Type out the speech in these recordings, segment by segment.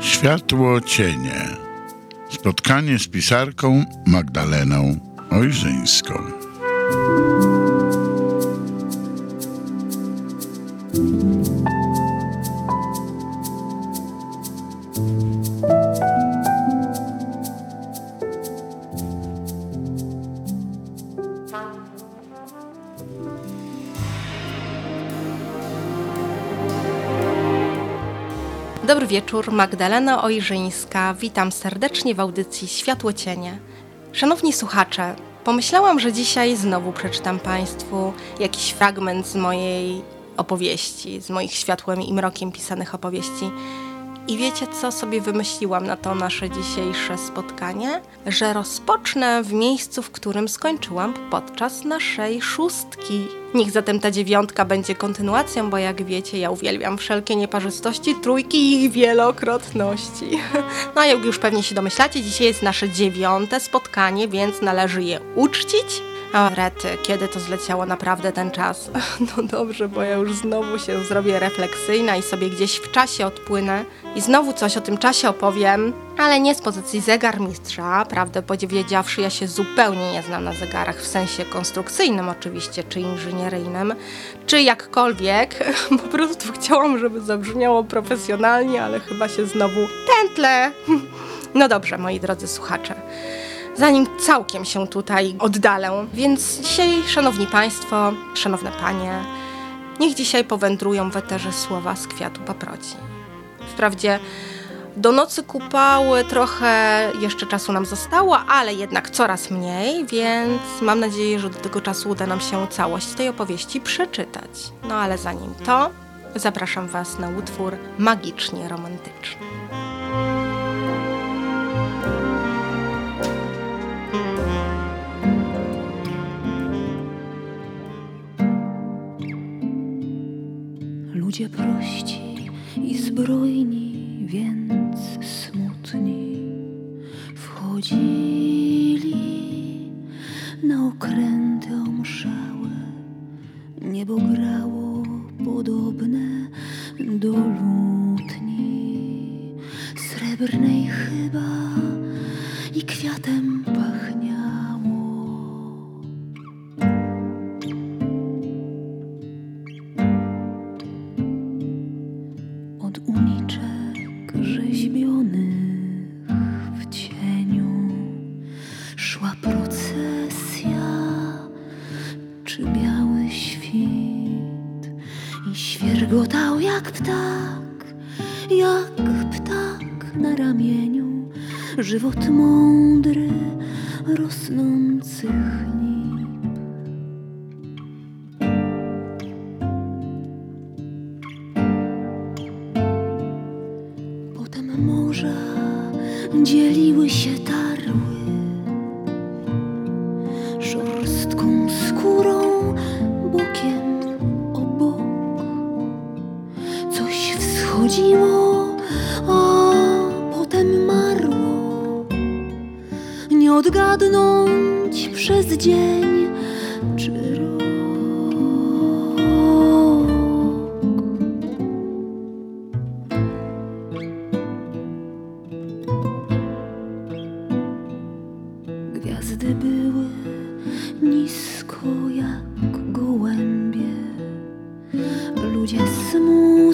Światło cienie. Spotkanie z pisarką Magdaleną Ojrzyńską. Wieczór, Magdalena Ojrzyńska. Witam serdecznie w audycji Światło Cienie. Szanowni słuchacze, pomyślałam, że dzisiaj znowu przeczytam Państwu jakiś fragment z mojej opowieści, z moich światłem i mrokiem pisanych opowieści. I wiecie, co sobie wymyśliłam na to nasze dzisiejsze spotkanie? Że rozpocznę w miejscu, w którym skończyłam podczas naszej szóstki. Niech zatem ta dziewiątka będzie kontynuacją, bo jak wiecie, ja uwielbiam wszelkie nieparzystości, trójki i ich wielokrotności. No jak już pewnie się domyślacie, dzisiaj jest nasze dziewiąte spotkanie, więc należy je uczcić. O, rety, kiedy to zleciało naprawdę ten czas? No dobrze, bo ja już znowu się zrobię refleksyjna i sobie gdzieś w czasie odpłynę i znowu coś o tym czasie opowiem, ale nie z pozycji zegarmistrza. Prawdę powiedziawszy, ja się zupełnie nie znam na zegarach w sensie konstrukcyjnym oczywiście, czy inżynieryjnym, czy jakkolwiek. Po prostu chciałam, żeby zabrzmiało profesjonalnie, ale chyba się znowu tętle. No dobrze, moi drodzy słuchacze zanim całkiem się tutaj oddalę. Więc dzisiaj, szanowni państwo, szanowne panie, niech dzisiaj powędrują w eterze słowa z kwiatu paproci. Wprawdzie do nocy kupały trochę jeszcze czasu nam zostało, ale jednak coraz mniej, więc mam nadzieję, że do tego czasu uda nam się całość tej opowieści przeczytać. No ale zanim to, zapraszam Was na utwór magicznie romantyczny. Ludzie prości i zbrojni, więc smutni wchodzili na okręty omszałe. Niebo grało podobne do lutni, srebrnej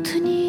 smutni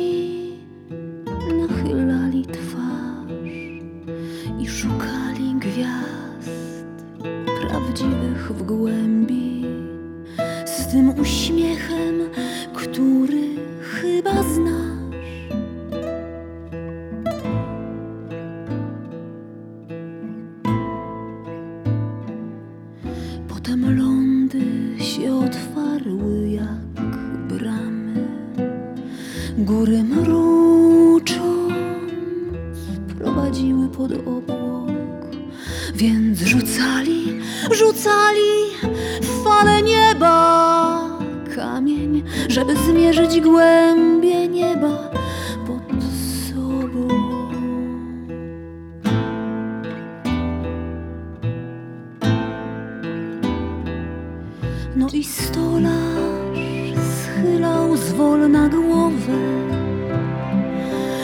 schylał zwolna głowę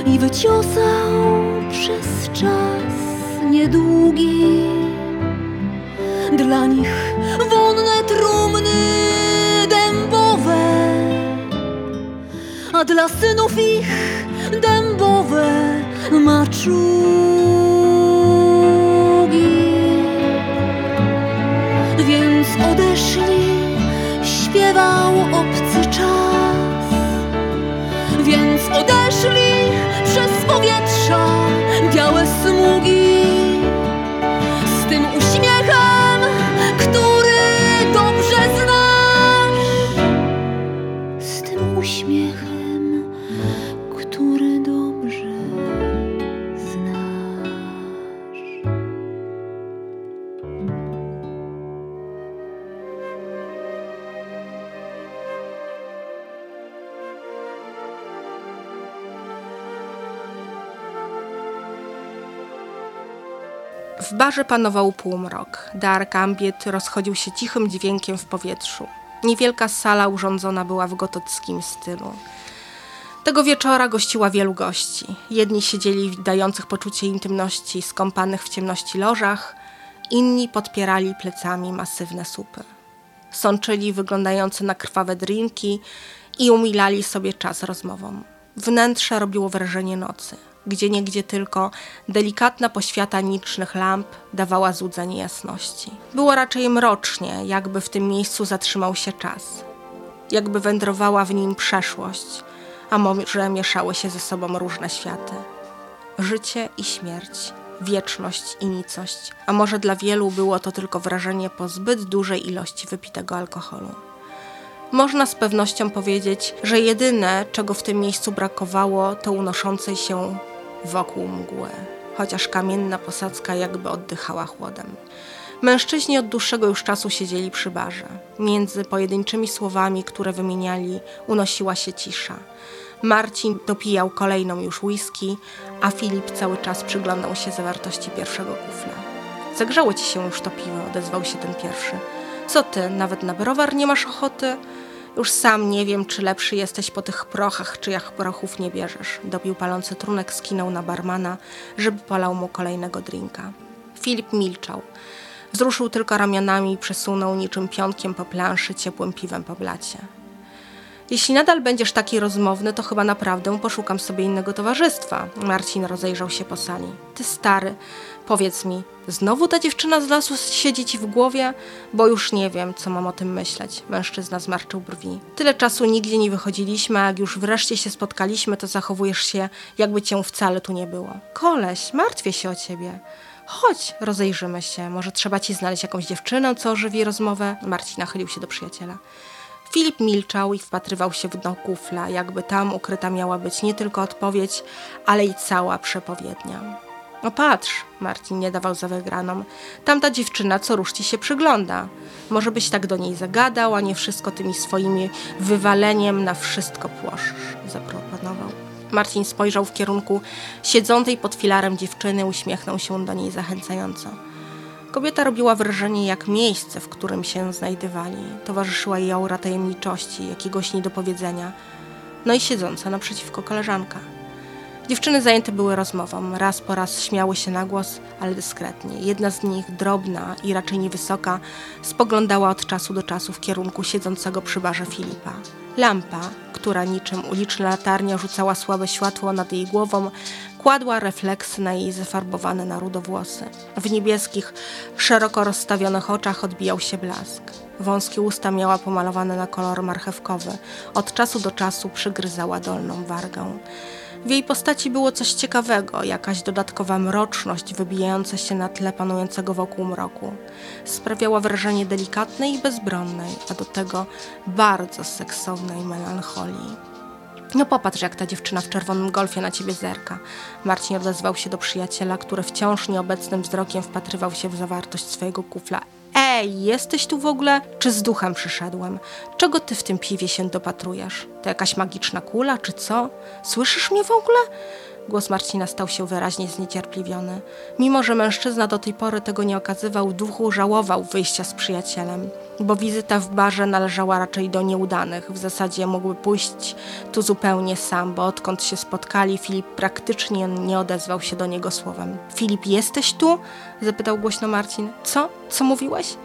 i wyciosał przez czas niedługi dla nich wonne trumny dębowe, a dla synów ich dębowe maczugi. Więc odeszli, śpiewał obcy czas. Odeszli przez powietrza białe smugi barze panował półmrok. Dark Ambient rozchodził się cichym dźwiękiem w powietrzu. Niewielka sala urządzona była w gotockim stylu. Tego wieczora gościła wielu gości. Jedni siedzieli w dających poczucie intymności skąpanych w ciemności lożach, inni podpierali plecami masywne supy. Sączyli wyglądające na krwawe drinki i umilali sobie czas rozmową. Wnętrze robiło wrażenie nocy, gdzie niegdzie tylko delikatna poświata nicznych lamp dawała złudzenie jasności. Było raczej mrocznie, jakby w tym miejscu zatrzymał się czas, jakby wędrowała w nim przeszłość, a może mieszały się ze sobą różne światy. Życie i śmierć, wieczność i nicość, a może dla wielu było to tylko wrażenie po zbyt dużej ilości wypitego alkoholu. Można z pewnością powiedzieć, że jedyne, czego w tym miejscu brakowało, to unoszącej się wokół mgły, chociaż kamienna posadzka jakby oddychała chłodem. Mężczyźni od dłuższego już czasu siedzieli przy barze. Między pojedynczymi słowami, które wymieniali, unosiła się cisza. Marcin dopijał kolejną już whisky, a Filip cały czas przyglądał się zawartości pierwszego kufla. Zagrzało ci się już to piwo, odezwał się ten pierwszy. Co ty, nawet na browar nie masz ochoty? Już sam nie wiem, czy lepszy jesteś po tych prochach, czy jak prochów nie bierzesz. Dopił palący trunek, skinął na barmana, żeby polał mu kolejnego drinka. Filip milczał. Wzruszył tylko ramionami i przesunął niczym pionkiem po planszy ciepłym piwem po blacie. Jeśli nadal będziesz taki rozmowny, to chyba naprawdę poszukam sobie innego towarzystwa. Marcin rozejrzał się po sali. Ty stary, powiedz mi, znowu ta dziewczyna z lasu siedzi ci w głowie? Bo już nie wiem, co mam o tym myśleć. Mężczyzna zmarszczył brwi. Tyle czasu nigdzie nie wychodziliśmy, a jak już wreszcie się spotkaliśmy, to zachowujesz się, jakby cię wcale tu nie było. Koleś, martwię się o ciebie. Chodź, rozejrzymy się. Może trzeba ci znaleźć jakąś dziewczynę, co ożywi rozmowę? Marcin nachylił się do przyjaciela. Filip milczał i wpatrywał się w dno kufla, jakby tam ukryta miała być nie tylko odpowiedź, ale i cała przepowiednia. No patrz, Marcin nie dawał za wygraną. Tamta dziewczyna co rusz ci się przygląda. Może byś tak do niej zagadał, a nie wszystko tymi swoimi wywaleniem na wszystko płoszesz, zaproponował. Marcin spojrzał w kierunku siedzącej pod filarem dziewczyny, uśmiechnął się do niej zachęcająco. Kobieta robiła wrażenie jak miejsce, w którym się znajdywali. Towarzyszyła jej aura tajemniczości, jakiegoś niedopowiedzenia. No i siedząca naprzeciwko koleżanka. Dziewczyny zajęte były rozmową. Raz po raz śmiały się na głos, ale dyskretnie. Jedna z nich, drobna i raczej niewysoka, spoglądała od czasu do czasu w kierunku siedzącego przy barze Filipa. Lampa, która niczym uliczna latarnia rzucała słabe światło nad jej głową, kładła refleksy na jej zafarbowane na rudo włosy. W niebieskich, szeroko rozstawionych oczach odbijał się blask. Wąskie usta miała pomalowane na kolor marchewkowy. Od czasu do czasu przygryzała dolną wargę. W jej postaci było coś ciekawego, jakaś dodatkowa mroczność wybijająca się na tle panującego wokół mroku. Sprawiała wrażenie delikatnej i bezbronnej, a do tego bardzo seksownej melancholii. No popatrz, jak ta dziewczyna w czerwonym golfie na ciebie zerka. Marcin odezwał się do przyjaciela, który wciąż nieobecnym wzrokiem wpatrywał się w zawartość swojego kufla. Ej, jesteś tu w ogóle? Czy z duchem przyszedłem? Czego ty w tym piwie się dopatrujesz? To jakaś magiczna kula, czy co? Słyszysz mnie w ogóle? Głos Marcina stał się wyraźnie zniecierpliwiony. Mimo, że mężczyzna do tej pory tego nie okazywał, duchu żałował wyjścia z przyjacielem. bo wizyta w barze należała raczej do nieudanych. W zasadzie mógłby pójść tu zupełnie sam, bo odkąd się spotkali, Filip praktycznie nie odezwał się do niego słowem. Filip, jesteś tu? zapytał głośno Marcin. Co? Co mówiłeś?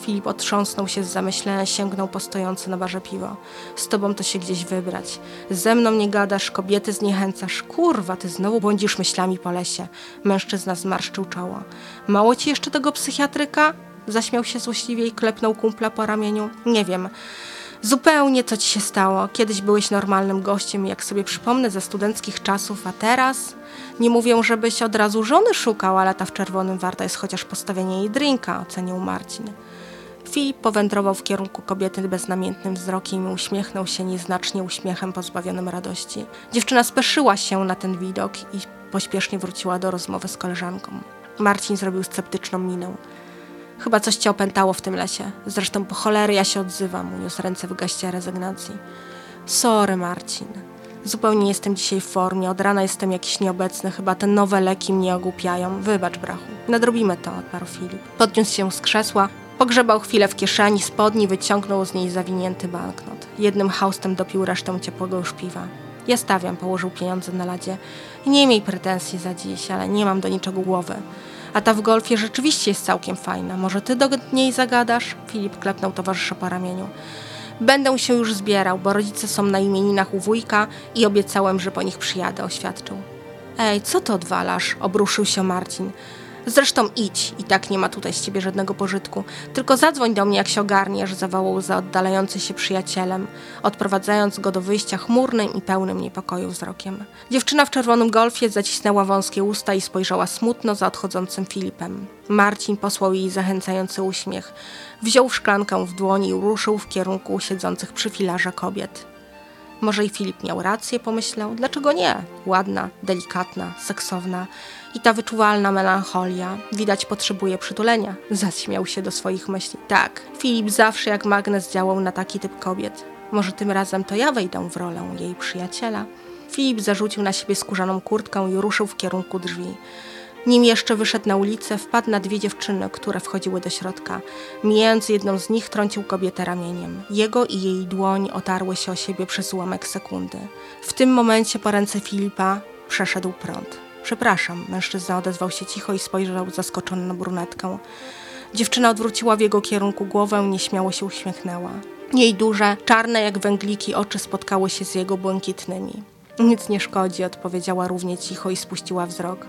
Filip otrząsnął się z zamyślenia, sięgnął po stojące na barze piwo. Z tobą to się gdzieś wybrać. Ze mną nie gadasz, kobiety zniechęcasz. Kurwa, ty znowu błądzisz myślami po lesie. Mężczyzna zmarszczył czoło. Mało ci jeszcze tego psychiatryka? Zaśmiał się złośliwie i klepnął kumpla po ramieniu. Nie wiem. Zupełnie co ci się stało. Kiedyś byłeś normalnym gościem, jak sobie przypomnę ze studenckich czasów, a teraz? Nie mówię, żebyś od razu żony szukał, ale ta w czerwonym warta jest chociaż postawienie jej drinka, ocenił Marcin. Filip powędrował w kierunku kobiety beznamiętnym wzrokiem i uśmiechnął się nieznacznie uśmiechem pozbawionym radości. Dziewczyna speszyła się na ten widok i pośpiesznie wróciła do rozmowy z koleżanką. Marcin zrobił sceptyczną minę. Chyba coś cię opętało w tym lesie. Zresztą po cholery ja się odzywam, uniósł ręce w gaście rezygnacji. Sorry, Marcin. Zupełnie nie jestem dzisiaj w formie. Od rana jestem jakiś nieobecny. Chyba te nowe leki mnie ogłupiają. Wybacz, brachu. Nadrobimy to, odparł Filip. Podniósł się z krzesła, pogrzebał chwilę w kieszeni spodni, wyciągnął z niej zawinięty banknot. Jednym haustem dopił resztę ciepłego już piwa. Ja stawiam, położył pieniądze na ladzie. Nie miej pretensji za dziś, ale nie mam do niczego głowy. A ta w golfie rzeczywiście jest całkiem fajna. Może ty do niej zagadasz? Filip klepnął towarzysza po ramieniu. Będę się już zbierał, bo rodzice są na imieninach u wujka i obiecałem, że po nich przyjadę, oświadczył. Ej, co to odwalasz? Obruszył się Marcin. Zresztą idź, i tak nie ma tutaj z ciebie żadnego pożytku. Tylko zadzwoń do mnie, jak się ogarniesz, zawołał za oddalający się przyjacielem, odprowadzając go do wyjścia chmurnym i pełnym niepokoju wzrokiem. Dziewczyna w czerwonym golfie zacisnęła wąskie usta i spojrzała smutno za odchodzącym Filipem. Marcin posłał jej zachęcający uśmiech. Wziął szklankę w dłoni i ruszył w kierunku siedzących przy filarze kobiet. Może i Filip miał rację, pomyślał. Dlaczego nie? Ładna, delikatna, seksowna i ta wyczuwalna melancholia. Widać potrzebuje przytulenia. Zaśmiał się do swoich myśli. Tak, Filip zawsze jak magnes działał na taki typ kobiet. Może tym razem to ja wejdę w rolę jej przyjaciela. Filip zarzucił na siebie skórzaną kurtkę i ruszył w kierunku drzwi. Nim jeszcze wyszedł na ulicę, wpadł na dwie dziewczyny, które wchodziły do środka. Mijając jedną z nich, trącił kobietę ramieniem. Jego i jej dłoń otarły się o siebie przez ułamek sekundy. W tym momencie po ręce Filipa przeszedł prąd. Przepraszam, mężczyzna odezwał się cicho i spojrzał zaskoczony na brunetkę. Dziewczyna odwróciła w jego kierunku głowę, nieśmiało się uśmiechnęła. Jej duże, czarne jak węgliki oczy spotkały się z jego błękitnymi. Nic nie szkodzi, odpowiedziała równie cicho i spuściła wzrok.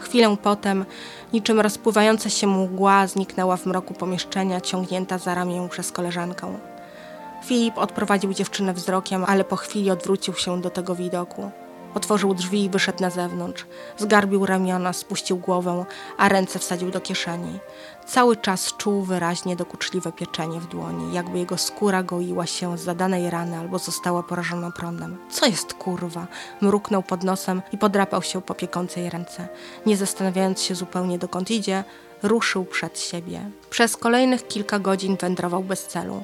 Chwilę potem, niczym rozpływająca się mgła, zniknęła w mroku pomieszczenia, ciągnięta za ramię przez koleżankę. Filip odprowadził dziewczynę wzrokiem, ale po chwili odwrócił się do tego widoku. Otworzył drzwi i wyszedł na zewnątrz. Zgarbił ramiona, spuścił głowę, a ręce wsadził do kieszeni. Cały czas czuł wyraźnie dokuczliwe pieczenie w dłoni, jakby jego skóra goiła się z zadanej rany albo została porażona prądem. Co jest kurwa? Mruknął pod nosem i podrapał się po piekącej ręce. Nie zastanawiając się zupełnie dokąd idzie, ruszył przed siebie. Przez kolejnych kilka godzin wędrował bez celu.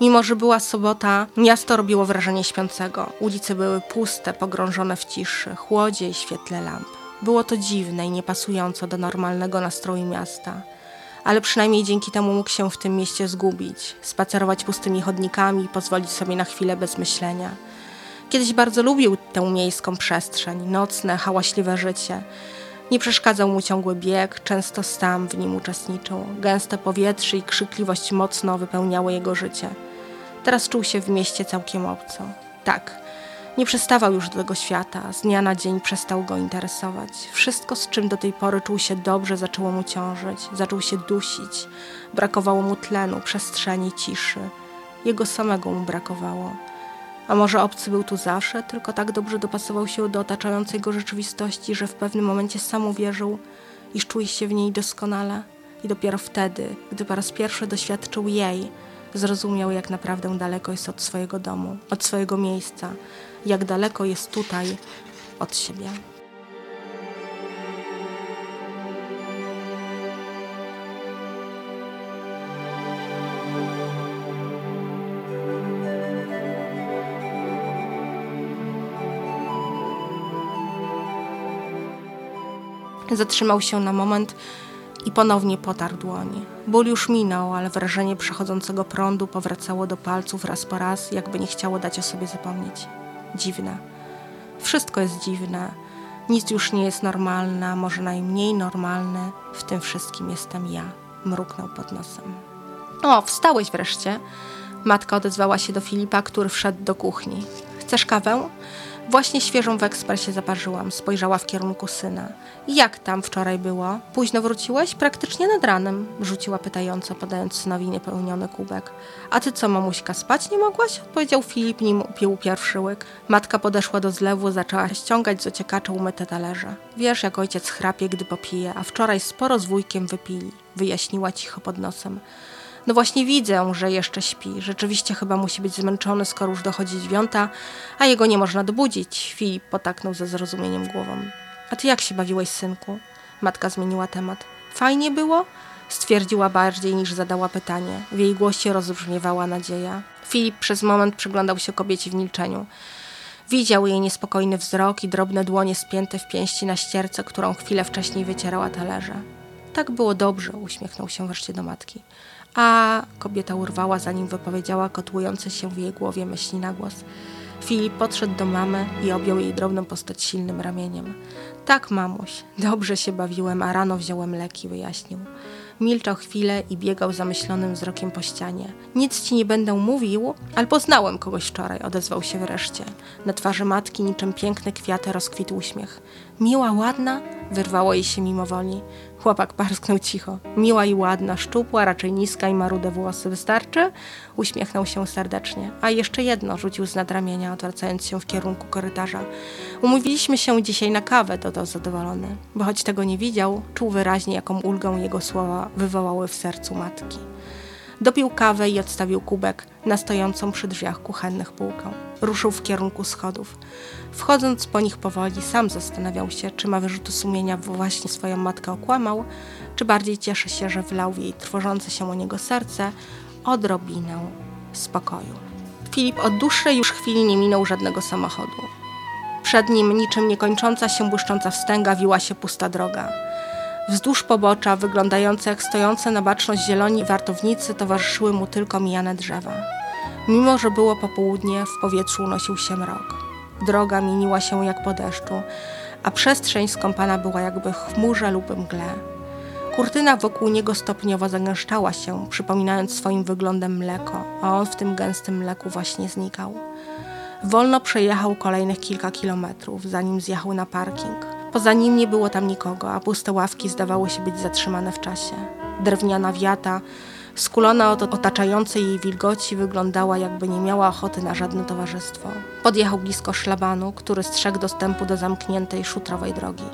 Mimo, że była sobota, miasto robiło wrażenie śpiącego. Ulice były puste, pogrążone w ciszy, chłodzie i świetle lamp. Było to dziwne i niepasujące do normalnego nastroju miasta. Ale przynajmniej dzięki temu mógł się w tym mieście zgubić, spacerować pustymi chodnikami i pozwolić sobie na chwilę bez myślenia. Kiedyś bardzo lubił tę miejską przestrzeń, nocne, hałaśliwe życie. Nie przeszkadzał mu ciągły bieg, często sam w nim uczestniczył. Gęste powietrze i krzykliwość mocno wypełniały jego życie. Teraz czuł się w mieście całkiem obco. Tak, nie przystawał już do tego świata, z dnia na dzień przestał go interesować. Wszystko, z czym do tej pory czuł się dobrze, zaczęło mu ciążyć, zaczął się dusić. Brakowało mu tlenu, przestrzeni, ciszy. Jego samego mu brakowało. A może obcy był tu zawsze, tylko tak dobrze dopasował się do otaczającej go rzeczywistości, że w pewnym momencie sam uwierzył, iż czuje się w niej doskonale. I dopiero wtedy, gdy po raz pierwszy doświadczył jej, zrozumiał, jak naprawdę daleko jest od swojego domu, od swojego miejsca, jak daleko jest tutaj od siebie. Zatrzymał się na moment i ponownie potarł dłoń. Ból już minął, ale wrażenie przechodzącego prądu powracało do palców raz po raz, jakby nie chciało dać o sobie zapomnieć. Dziwne. Wszystko jest dziwne. Nic już nie jest normalne, a może najmniej normalne. W tym wszystkim jestem ja. Mruknął pod nosem. O, wstałeś wreszcie. Matka odezwała się do Filipa, który wszedł do kuchni. Chcesz kawę? Właśnie świeżą w ekspresie zaparzyłam. Spojrzała w kierunku syna. Jak tam wczoraj było? Późno wróciłeś? Praktycznie nad ranem. Rzuciła pytająco, podając synowi niepełniony kubek. A ty co, mamuśka, spać nie mogłaś? Odpowiedział Filip, nim upił pierwszy łyk. Matka podeszła do zlewu, zaczęła ściągać z ociekacza umyte talerze. Wiesz, jak ojciec chrapie, gdy popije, a wczoraj sporo z wujkiem wypili. Wyjaśniła cicho pod nosem. No właśnie widzę, że jeszcze śpi. Rzeczywiście chyba musi być zmęczony, skoro już dochodzi dziewiąta, a jego nie można dobudzić. Filip potaknął ze zrozumieniem głową. A ty jak się bawiłeś, synku? Matka zmieniła temat. Fajnie było? Stwierdziła bardziej niż zadała pytanie. W jej głosie rozbrzmiewała nadzieja. Filip przez moment przyglądał się kobiecie w milczeniu. Widział jej niespokojny wzrok i drobne dłonie spięte w pięści na ścierce, którą chwilę wcześniej wycierała talerze. Tak było dobrze, uśmiechnął się wreszcie do matki. A kobieta urwała, zanim wypowiedziała kotłujące się w jej głowie myśli na głos. Filip podszedł do mamy i objął jej drobną postać silnym ramieniem. Tak, mamuś, dobrze się bawiłem, a rano wziąłem leki, wyjaśnił. Milczał chwilę i biegał zamyślonym wzrokiem po ścianie. Nic ci nie będę mówił, ale poznałem kogoś wczoraj, odezwał się wreszcie. Na twarzy matki niczym piękne kwiaty rozkwitł uśmiech. Miła, ładna? Wyrwało jej się mimowoli. Chłopak parsknął cicho. Miła i ładna, szczupła, raczej niska i marude włosy. Wystarczy? Uśmiechnął się serdecznie. A jeszcze jedno, rzucił z nadramienia, odwracając się w kierunku korytarza. Umówiliśmy się dzisiaj na kawę, dodał zadowolony. Bo choć tego nie widział, czuł wyraźnie, jaką ulgę jego słowa wywołały w sercu matki. Dopił kawę i odstawił kubek na stojącą przy drzwiach kuchennych półkę. Ruszył w kierunku schodów. Wchodząc po nich powoli, sam zastanawiał się, czy ma wyrzuty sumienia, bo właśnie swoją matkę okłamał, czy bardziej cieszy się, że wlał w jej trwożące się o niego serce odrobinę spokoju. Filip od dłuższej już chwili nie minął żadnego samochodu. Przed nim niczym niekończąca się błyszcząca wstęga wiła się pusta droga. Wzdłuż pobocza, wyglądające jak stojące na baczność zieloni wartownicy, towarzyszyły mu tylko mijane drzewa. Mimo, że było popołudnie, w powietrzu unosił się mrok. Droga mieniła się jak po deszczu, a przestrzeń skąpana była jakby w chmurze lub mgle. Kurtyna wokół niego stopniowo zagęszczała się, przypominając swoim wyglądem mleko, a on w tym gęstym mleku właśnie znikał. Wolno przejechał kolejnych kilka kilometrów, zanim zjechał na parking. Poza nim nie było tam nikogo, a puste ławki zdawały się być zatrzymane w czasie. Drewniana wiata, skulona od otaczającej jej wilgoci, wyglądała jakby nie miała ochoty na żadne towarzystwo. Podjechał blisko szlabanu, który strzegł dostępu do zamkniętej szutrowej drogi.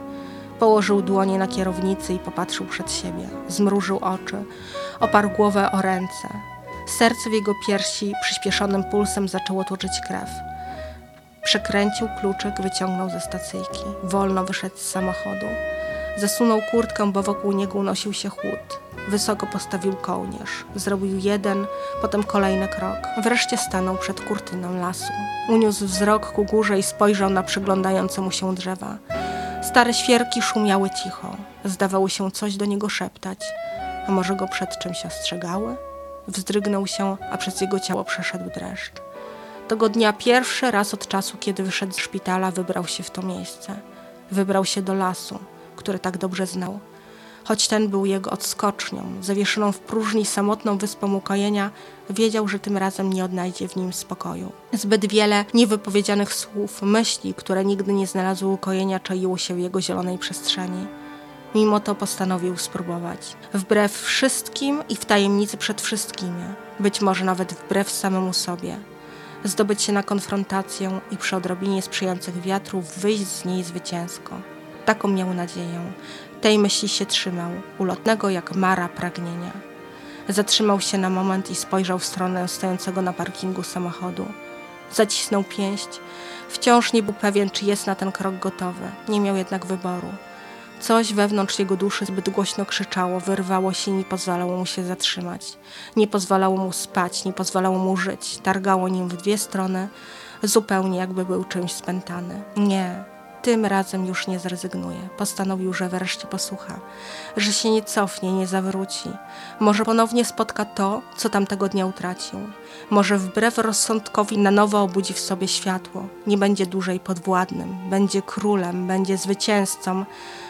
Położył dłonie na kierownicy i popatrzył przed siebie. Zmrużył oczy, oparł głowę o ręce. Serce w jego piersi przyspieszonym pulsem zaczęło tłoczyć krew. Przekręcił kluczyk, wyciągnął ze stacyjki. Wolno wyszedł z samochodu. Zasunął kurtkę, bo wokół niego unosił się chłód. Wysoko postawił kołnierz. Zrobił jeden, potem kolejny krok. Wreszcie stanął przed kurtyną lasu. Uniósł wzrok ku górze i spojrzał na przyglądające mu się drzewa. Stare świerki szumiały cicho. Zdawały się coś do niego szeptać. A może go przed czymś ostrzegały? Wzdrygnął się, a przez jego ciało przeszedł dreszcz. Tego dnia pierwszy raz od czasu, kiedy wyszedł z szpitala, wybrał się w to miejsce. Wybrał się do lasu, który tak dobrze znał. Choć ten był jego odskocznią, zawieszoną w próżni samotną wyspą ukojenia, wiedział, że tym razem nie odnajdzie w nim spokoju. Zbyt wiele niewypowiedzianych słów, myśli, które nigdy nie znalazły ukojenia, czaiło się w jego zielonej przestrzeni. Mimo to postanowił spróbować. Wbrew wszystkim i w tajemnicy przed wszystkimi. Być może nawet wbrew samemu sobie zdobyć się na konfrontację i przy odrobinie sprzyjających wiatrów wyjść z niej zwycięsko. Taką miał nadzieję. Tej myśli się trzymał, ulotnego jak mara pragnienia. Zatrzymał się na moment i spojrzał w stronę stojącego na parkingu samochodu. Zacisnął pięść. Wciąż nie był pewien, czy jest na ten krok gotowy. Nie miał jednak wyboru. Coś wewnątrz jego duszy zbyt głośno krzyczało, wyrwało się i nie pozwalało mu się zatrzymać. Nie pozwalało mu spać, nie pozwalało mu żyć. Targało nim w dwie strony, zupełnie jakby był czymś spętany. Nie, tym razem już nie zrezygnuje. Postanowił, że wreszcie posłucha, że się nie cofnie, nie zawróci. Może ponownie spotka to, co tamtego dnia utracił. Może wbrew rozsądkowi na nowo obudzi w sobie światło. Nie będzie dłużej podwładnym, będzie królem, będzie zwycięzcą.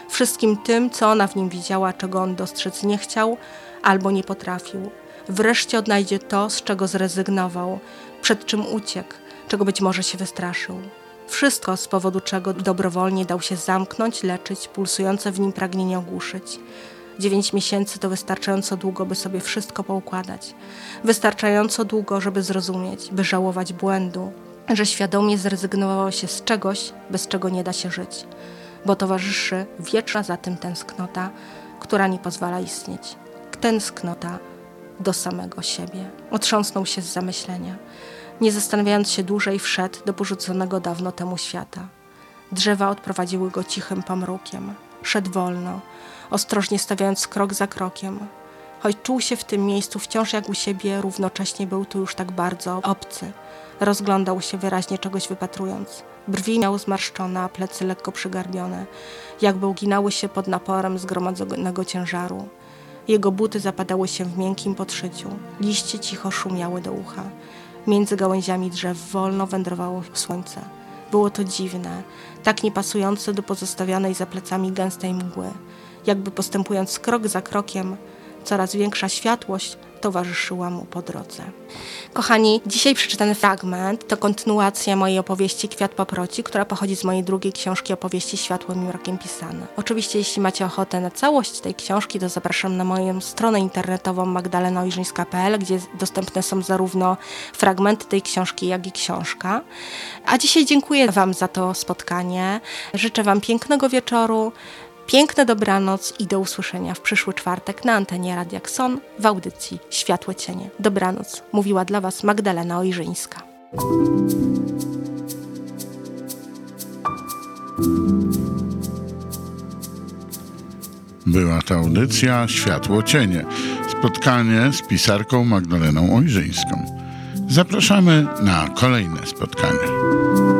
Wszystkim tym, co ona w nim widziała, czego on dostrzec nie chciał albo nie potrafił. Wreszcie odnajdzie to, z czego zrezygnował, przed czym uciekł, czego być może się wystraszył. Wszystko, z powodu czego dobrowolnie dał się zamknąć, leczyć, pulsujące w nim pragnienie ogłuszyć. Dziewięć miesięcy to wystarczająco długo, by sobie wszystko poukładać. Wystarczająco długo, żeby zrozumieć, by żałować błędu, że świadomie zrezygnowało się z czegoś, bez czego nie da się żyć, bo towarzyszy wieczna za tym tęsknota, która nie pozwala istnieć. Tęsknota do samego siebie. Otrząsnął się z zamyślenia. Nie zastanawiając się dłużej, wszedł do porzuconego dawno temu świata. Drzewa odprowadziły go cichym pomrukiem. Szedł wolno, ostrożnie stawiając krok za krokiem. Choć czuł się w tym miejscu wciąż jak u siebie, równocześnie był tu już tak bardzo obcy. Rozglądał się wyraźnie czegoś wypatrując. Brwi miał zmarszczone, a plecy lekko przygarbione, jakby uginały się pod naporem zgromadzonego ciężaru. Jego buty zapadały się w miękkim podszyciu. Liście cicho szumiały do ucha. Między gałęziami drzew wolno wędrowało słońce. Było to dziwne, tak niepasujące do pozostawionej za plecami gęstej mgły. Jakby postępując krok za krokiem, coraz większa światłość towarzyszyła mu po drodze. Kochani, dzisiaj przeczytany fragment to kontynuacja mojej opowieści Kwiat paproci, która pochodzi z mojej drugiej książki opowieści Światłem i mrokiem pisane. Oczywiście, jeśli macie ochotę na całość tej książki, to zapraszam na moją stronę internetową magdalenaojrzyńska.pl, gdzie dostępne są zarówno fragmenty tej książki, jak i książka. A dzisiaj dziękuję Wam za to spotkanie. Życzę Wam pięknego wieczoru. Piękne dobranoc i do usłyszenia w przyszły czwartek na antenie Radia Kson w audycji Światłe Cienie. Dobranoc, mówiła dla Was Magdalena Ojrzyńska. Była to audycja Światło Cienie. Spotkanie z pisarką Magdaleną Ojrzyńską. Zapraszamy na kolejne spotkanie.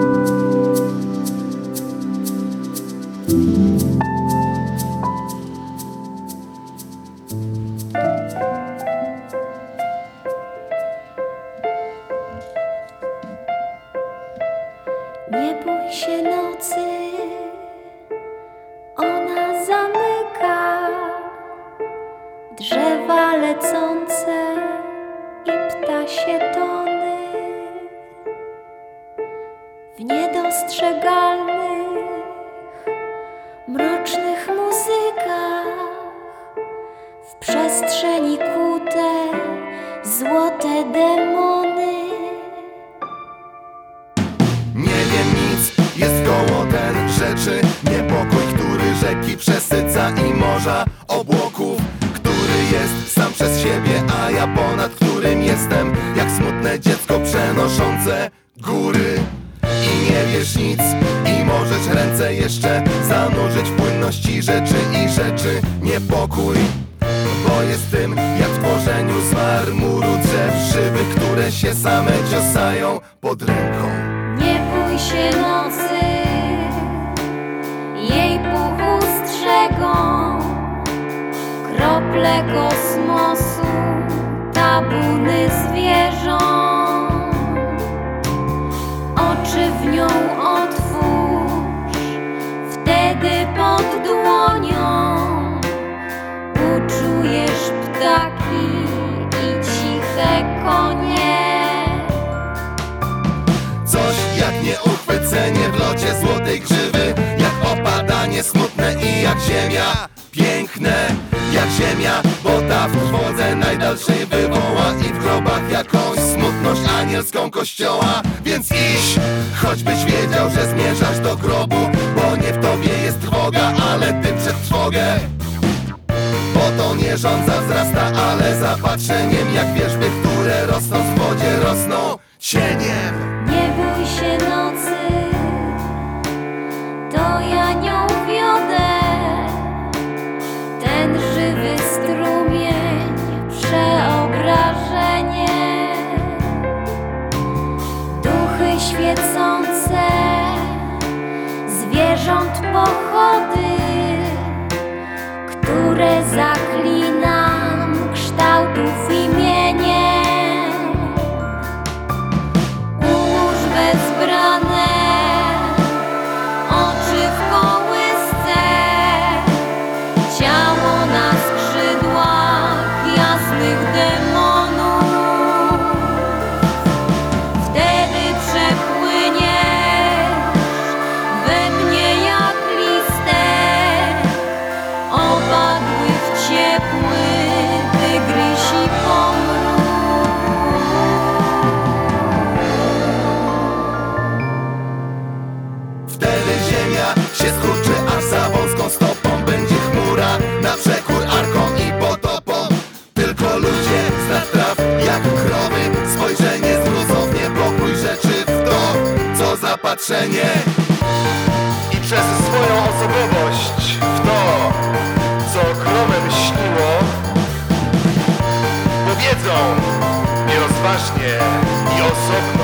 Locie złotej grzywy Jak opadanie smutne i jak ziemia. Piękne jak ziemia Bo ta w trwodze najdalszej wywoła I w grobach jakąś smutność anielską kościoła. Więc iść, choćbyś wiedział, że zmierzasz do grobu Bo nie w tobie jest trwoga, ale ty przed trwogę. Bo to nie rządza wzrasta, ale zapatrzeniem Jak wierzby, które rosną w wodzie, rosną cieniem. Nie bój się nocy, które zakończyły. przestrzenie i przez swoją osobowość w to, co kromem śniło, powiedzą nierozważnie i osobno.